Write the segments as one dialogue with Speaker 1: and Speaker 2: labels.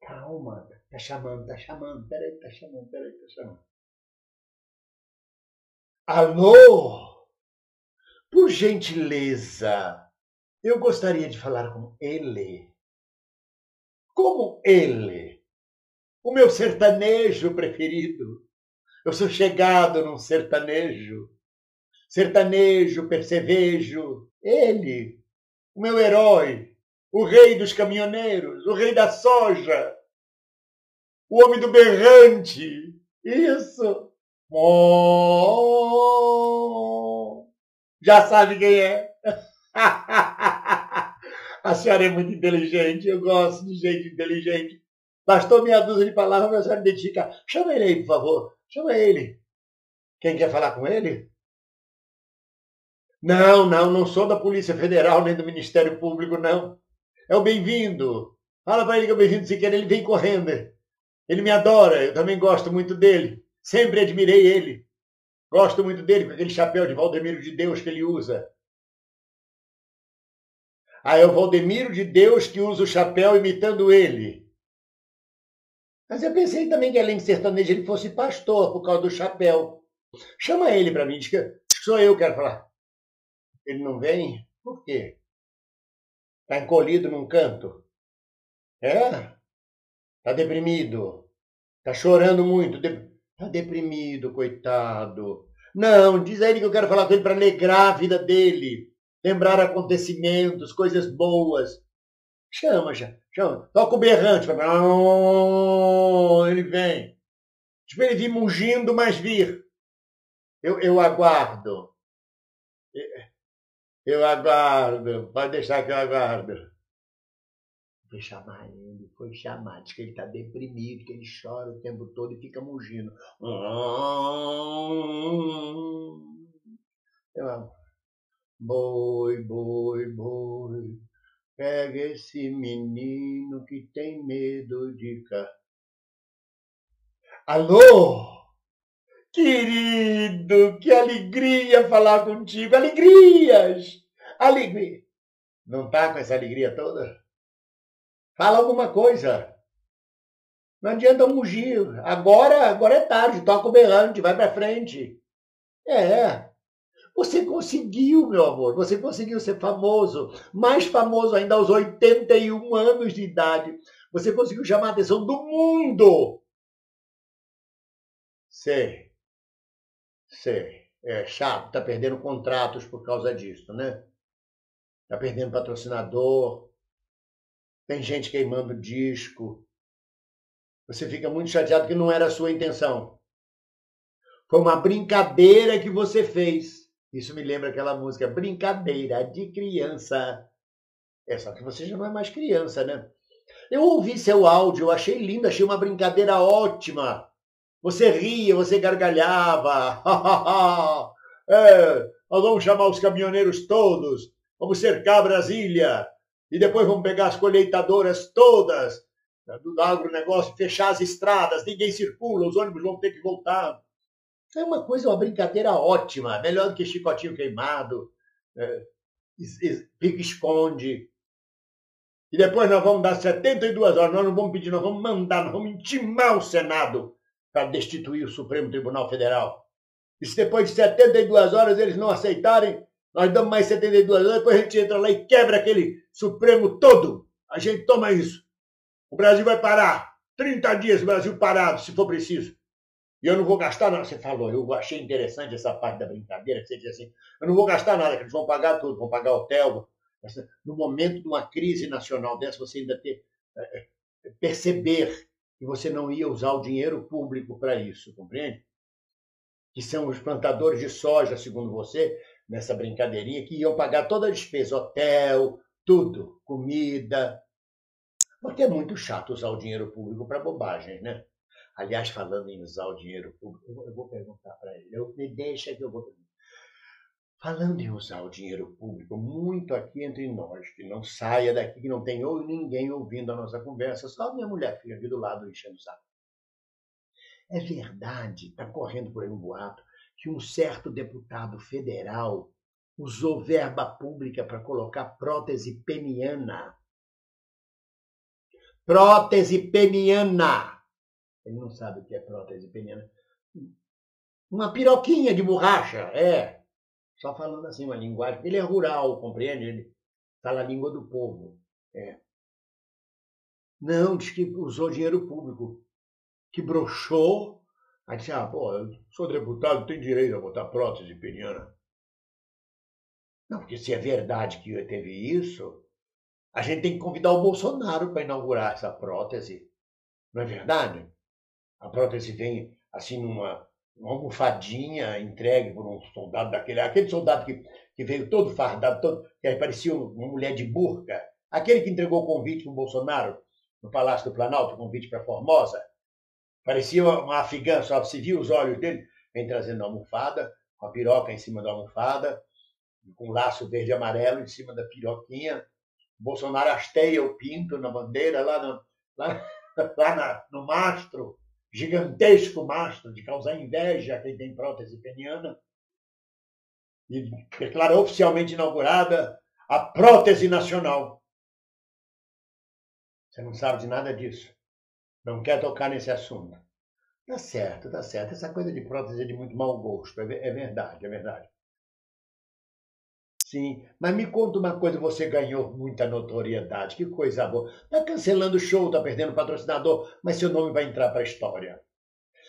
Speaker 1: Calma, tá chamando, tá chamando, peraí, tá chamando, peraí, tá chamando. Alô? Por gentileza, eu gostaria de falar com ele. Como ele? O meu sertanejo preferido. Eu sou chegado num sertanejo. Sertanejo, percevejo. Ele, o meu herói, o rei dos caminhoneiros, o rei da soja, o homem do berrante. Isso. Oh, já sabe quem é. A senhora é muito inteligente, eu gosto de gente inteligente. Bastou meia dúzia de palavras a senhora identificar. Chama ele aí, por favor. Chama ele. Quem quer falar com ele? Não, não, não sou da Polícia Federal nem do Ministério Público, não. É o bem-vindo. Fala para ele que é o bem-vindo se quer, ele vem correndo. Ele me adora, eu também gosto muito dele. Sempre admirei ele. Gosto muito dele com aquele chapéu de Valdemiro de Deus que ele usa. Ah, é o Valdemiro de Deus que usa o chapéu imitando ele. Mas eu pensei também que além de sertanejo ele fosse pastor por causa do chapéu. Chama ele para mim, diz que sou eu que quero falar. Ele não vem? Por quê? Está encolhido num canto? É? Está deprimido? Está chorando muito? Está deprimido, coitado. Não, diz a ele que eu quero falar com ele para alegrar a vida dele, lembrar acontecimentos, coisas boas. Chama, já, chama. Toca o berrante. Ele vem. Tipo, ele vir mungindo, mas vir. Eu, eu aguardo. Eu aguardo. Pode deixar que eu aguardo. Foi chamar ele, foi chamar. Diz que ele está deprimido, que ele chora o tempo todo e fica mugindo. Eu amo. Boi, boi, boi, pega esse menino que tem medo de cá. Alô? Querido, que alegria falar contigo. Alegrias! Alegria. Não tá com essa alegria toda? Fala alguma coisa. Não adianta mugir. Agora, agora é tarde. Toca o berrante, vai para frente. É. Você conseguiu, meu amor. Você conseguiu ser famoso. Mais famoso ainda aos 81 anos de idade. Você conseguiu chamar a atenção do mundo. Sei. Sei. É chato, tá perdendo contratos por causa disso, né? Tá perdendo patrocinador. Tem gente queimando disco. Você fica muito chateado que não era a sua intenção. Foi uma brincadeira que você fez. Isso me lembra aquela música Brincadeira de Criança. É só que você já não é mais criança, né? Eu ouvi seu áudio, achei lindo, achei uma brincadeira ótima. Você ria, você gargalhava. é, nós vamos chamar os caminhoneiros todos, vamos cercar Brasília e depois vamos pegar as colheitadoras todas do agronegócio, fechar as estradas, ninguém circula, os ônibus vão ter que voltar. É uma coisa, uma brincadeira ótima, melhor do que chicotinho queimado, é, esconde. E depois nós vamos dar 72 horas, nós não vamos pedir, nós vamos mandar, nós vamos intimar o Senado para destituir o Supremo Tribunal Federal. E se depois de 72 horas eles não aceitarem, nós damos mais 72 horas, depois a gente entra lá e quebra aquele Supremo todo. A gente toma isso. O Brasil vai parar. 30 dias o Brasil parado, se for preciso. E eu não vou gastar nada. Você falou, eu achei interessante essa parte da brincadeira, que você disse assim, eu não vou gastar nada, que eles vão pagar tudo, vão pagar hotel. No momento de uma crise nacional dessa, você ainda ter, é, perceber que você não ia usar o dinheiro público para isso, compreende? Que são os plantadores de soja, segundo você, nessa brincadeirinha, que iam pagar toda a despesa, hotel, tudo, comida. Porque é muito chato usar o dinheiro público para bobagem, né? Aliás, falando em usar o dinheiro público, eu vou perguntar para ele. Eu, me deixa que eu vou perguntar. Falando em usar o dinheiro público, muito aqui entre nós, que não saia daqui, que não tem ninguém ouvindo a nossa conversa, só minha mulher fica aqui do lado enchendo o saco. É verdade, está correndo por aí um boato, que um certo deputado federal usou verba pública para colocar prótese peniana. Prótese peniana. Ele não sabe o que é prótese peniana. Uma piroquinha de borracha, é. Só falando assim, uma linguagem. Ele é rural, compreende? Ele fala a língua do povo. É. Não, diz que usou dinheiro público. Que broxou. Aí disse, ah, pô, eu sou deputado, tenho direito a botar prótese peniana. Não, porque se é verdade que teve isso, a gente tem que convidar o Bolsonaro para inaugurar essa prótese. Não é verdade? A prótese vem assim numa uma almofadinha entregue por um soldado daquele, aquele soldado que, que veio todo fardado, todo, que parecia uma mulher de burca, aquele que entregou o convite para o Bolsonaro no Palácio do Planalto, o convite para Formosa, parecia uma, afegã, só se viu os olhos dele, vem trazendo a almofada, com a piroca em cima da almofada, com um laço verde e amarelo em cima da piroquinha. Bolsonaro hasteia o pinto na bandeira, lá no, lá, lá na, no mastro, gigantesco mastro de causar inveja a quem tem prótese peniana, e declara oficialmente inaugurada a prótese nacional. Você não sabe de nada disso. Não quer tocar nesse assunto. Tá certo, tá certo. Essa coisa de prótese é de muito mau gosto. É, é verdade, é verdade. Sim, mas me conta uma coisa, você ganhou muita notoriedade, que coisa boa. Tá cancelando o show, tá perdendo patrocinador, mas seu nome vai entrar para a história.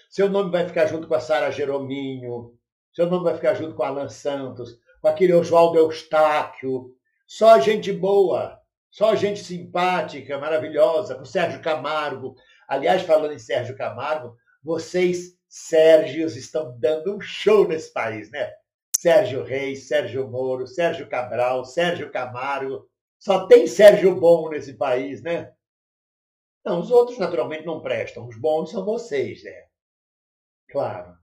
Speaker 1: Seu nome vai ficar junto com a Sara Jerominho, seu nome vai ficar junto com Alan Santos, com aquele Oswaldo Eustáquio. Só gente boa, só gente simpática, maravilhosa, com Sérgio Camargo. Aliás, falando em Sérgio Camargo, vocês, Sérgios, estão dando um show nesse país, né? Sérgio Reis, Sérgio Moro, Sérgio Cabral, Sérgio Camargo. Só tem Sérgio bom nesse país, né? Não, os outros naturalmente não prestam. Os bons são vocês, né? Claro.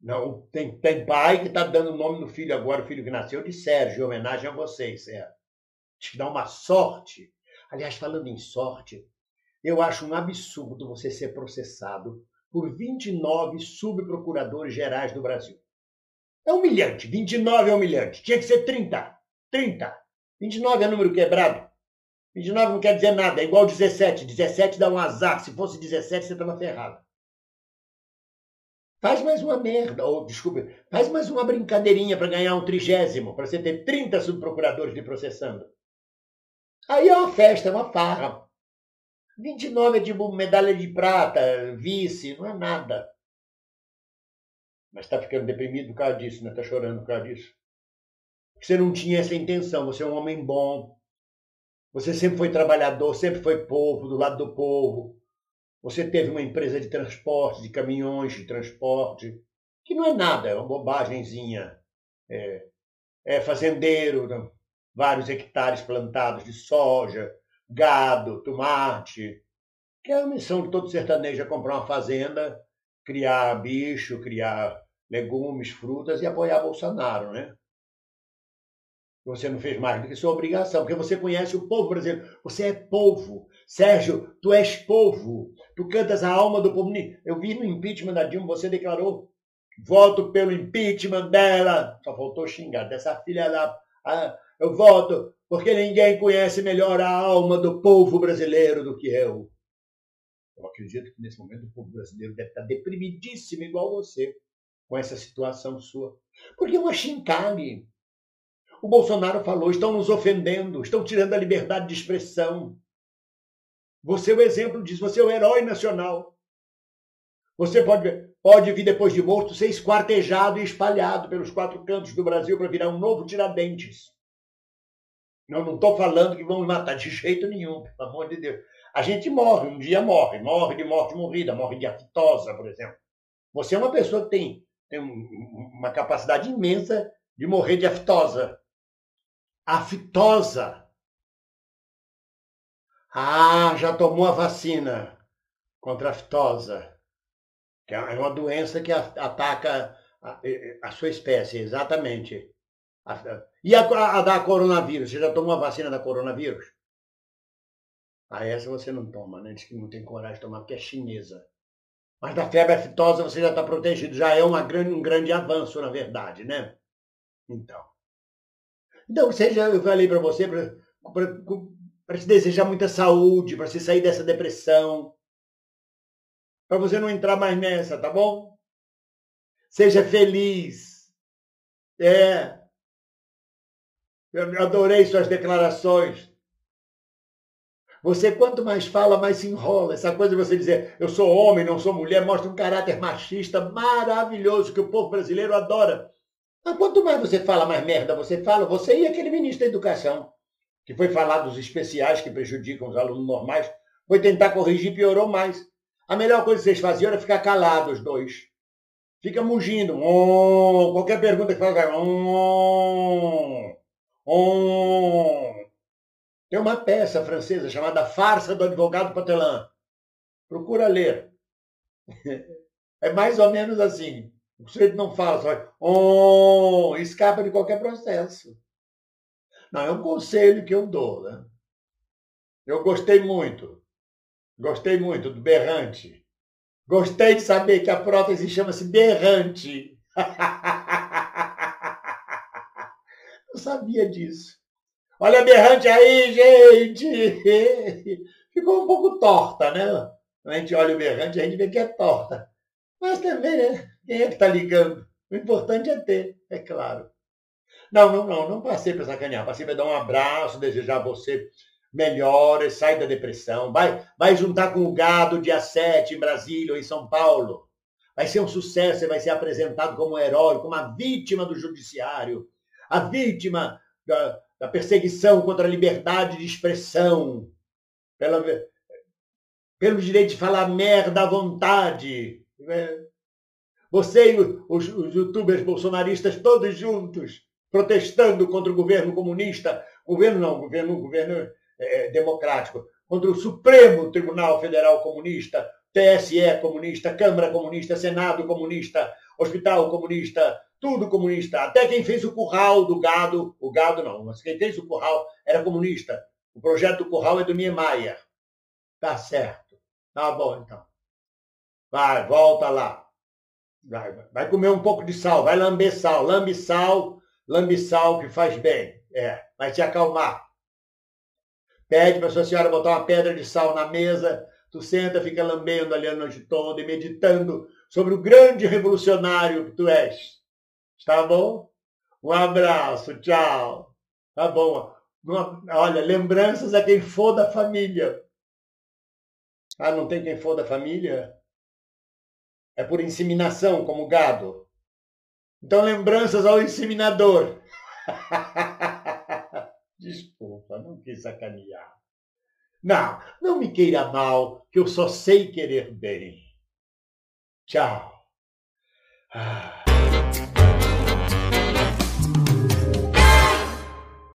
Speaker 1: Não, tem, tem pai que está dando o nome do filho agora, o filho que nasceu, de Sérgio, em homenagem a vocês, certo? Acho que dá uma sorte. Aliás, falando em sorte, eu acho um absurdo você ser processado por 29 subprocuradores gerais do Brasil. É humilhante. 29 é humilhante. Tinha que ser 30. 30. 29 é número quebrado. 29 não quer dizer nada. É igual 17. 17 dá um azar. Se fosse 17, você estava ferrado. Faz mais uma merda, ou desculpe, faz mais uma brincadeirinha para ganhar um trigésimo, para você ter 30 subprocuradores de processando. Aí é uma festa, é uma farra. 29 é tipo medalha de prata, vice, não é nada. Mas está ficando deprimido por causa disso, né? Está chorando por causa disso. Você não tinha essa intenção, você é um homem bom. Você sempre foi trabalhador, sempre foi povo, do lado do povo. Você teve uma empresa de transporte, de caminhões de transporte, que não é nada, é uma bobagemzinha. É, é fazendeiro, vários hectares plantados de soja, gado, tomate, que é a missão de todo sertanejo é comprar uma fazenda, criar bicho, criar legumes, frutas e apoiar Bolsonaro, né? Você não fez mais do que sua obrigação, porque você conhece o povo brasileiro. Você é povo. Sérgio, tu és povo. Tu cantas a alma do povo. Eu vi no impeachment da Dilma, você declarou voto pelo impeachment dela. Só faltou xingar dessa filha da. eu voto porque ninguém conhece melhor a alma do povo brasileiro do que eu. Eu acredito que nesse momento o povo brasileiro deve estar deprimidíssimo igual você com essa situação sua. Porque é uma chincalhe. O Bolsonaro falou: estão nos ofendendo, estão tirando a liberdade de expressão. Você é o exemplo disso, você é o herói nacional. Você pode, pode vir depois de morto ser esquartejado e espalhado pelos quatro cantos do Brasil para virar um novo Tiradentes. Eu não estou falando que vamos matar de jeito nenhum, pelo amor de Deus. A gente morre, um dia morre, morre de morte morrida, morre de aftosa, por exemplo. Você é uma pessoa que tem tem uma capacidade imensa de morrer de aftosa. Aftosa. Ah, já tomou a vacina contra a aftosa, que é uma doença que ataca a, a sua espécie, exatamente. E a, a, da coronavírus? Você já tomou a vacina da coronavírus? Ah, essa você não toma, né? Diz que não tem coragem de tomar porque é chinesa. Mas da febre aftosa você já está protegido. Já é uma grande, um grande avanço, na verdade, né? Então. Então, seja, eu falei para você, para te desejar muita saúde, para você sair dessa depressão, para você não entrar mais nessa, tá bom? Seja feliz. É. Eu adorei suas declarações. Você, quanto mais fala, mais se enrola. Essa coisa de você dizer, eu sou homem, não sou mulher, mostra um caráter machista maravilhoso que o povo brasileiro adora. Mas quanto mais você fala, mais merda você fala. Você e aquele ministro da Educação, que foi falar dos especiais que prejudicam os alunos normais, foi tentar corrigir piorou mais. A melhor coisa que vocês faziam era ficar calados, os dois. Fica mugindo. Oh, qualquer pergunta que fala, oh, oh. Tem uma peça francesa chamada Farsa do Advogado Patelin. Procura ler. É mais ou menos assim. O sujeito não fala, só oh, escapa de qualquer processo. Não, é um conselho que eu dou. Né? Eu gostei muito. Gostei muito do berrante. Gostei de saber que a prótese chama-se berrante. Eu sabia disso. Olha a berrante aí, gente! Ficou um pouco torta, né? Quando a gente olha o berrante, a gente vê que é torta. Mas também, né? Quem é que está ligando? O importante é ter, é claro. Não, não, não, não passei para sacanear. Passei para dar um abraço, desejar a você melhore, sai da depressão. Vai, vai juntar com o gado dia 7 em Brasília ou em São Paulo. Vai ser um sucesso, você vai ser apresentado como um herói, como a vítima do judiciário, a vítima da, da perseguição contra a liberdade de expressão, pela, pelo direito de falar merda à vontade. Você e os, os youtubers bolsonaristas todos juntos, protestando contra o governo comunista, governo não, governo, governo é, democrático, contra o Supremo Tribunal Federal Comunista, TSE comunista, Câmara comunista, Senado comunista, Hospital comunista, tudo comunista. Até quem fez o curral do gado, o gado não, mas quem fez o curral era comunista. O projeto do curral é do Niemeyer. Tá certo. Tá bom, então. Vai, volta lá. Vai, vai comer um pouco de sal, vai lamber sal. Lambe sal, lambe sal que faz bem. É, vai te acalmar. Pede para sua senhora botar uma pedra de sal na mesa, tu senta, fica lambendo ali a noite toda e meditando sobre o grande revolucionário que tu és. Está bom? Um abraço, tchau. Tá bom. Olha, lembranças a quem for da família. Ah, não tem quem for da família? É por inseminação, como gado. Então, lembranças ao inseminador. Desculpa, não quis sacanear. Não, não me queira mal, que eu só sei querer bem. Tchau. Ah.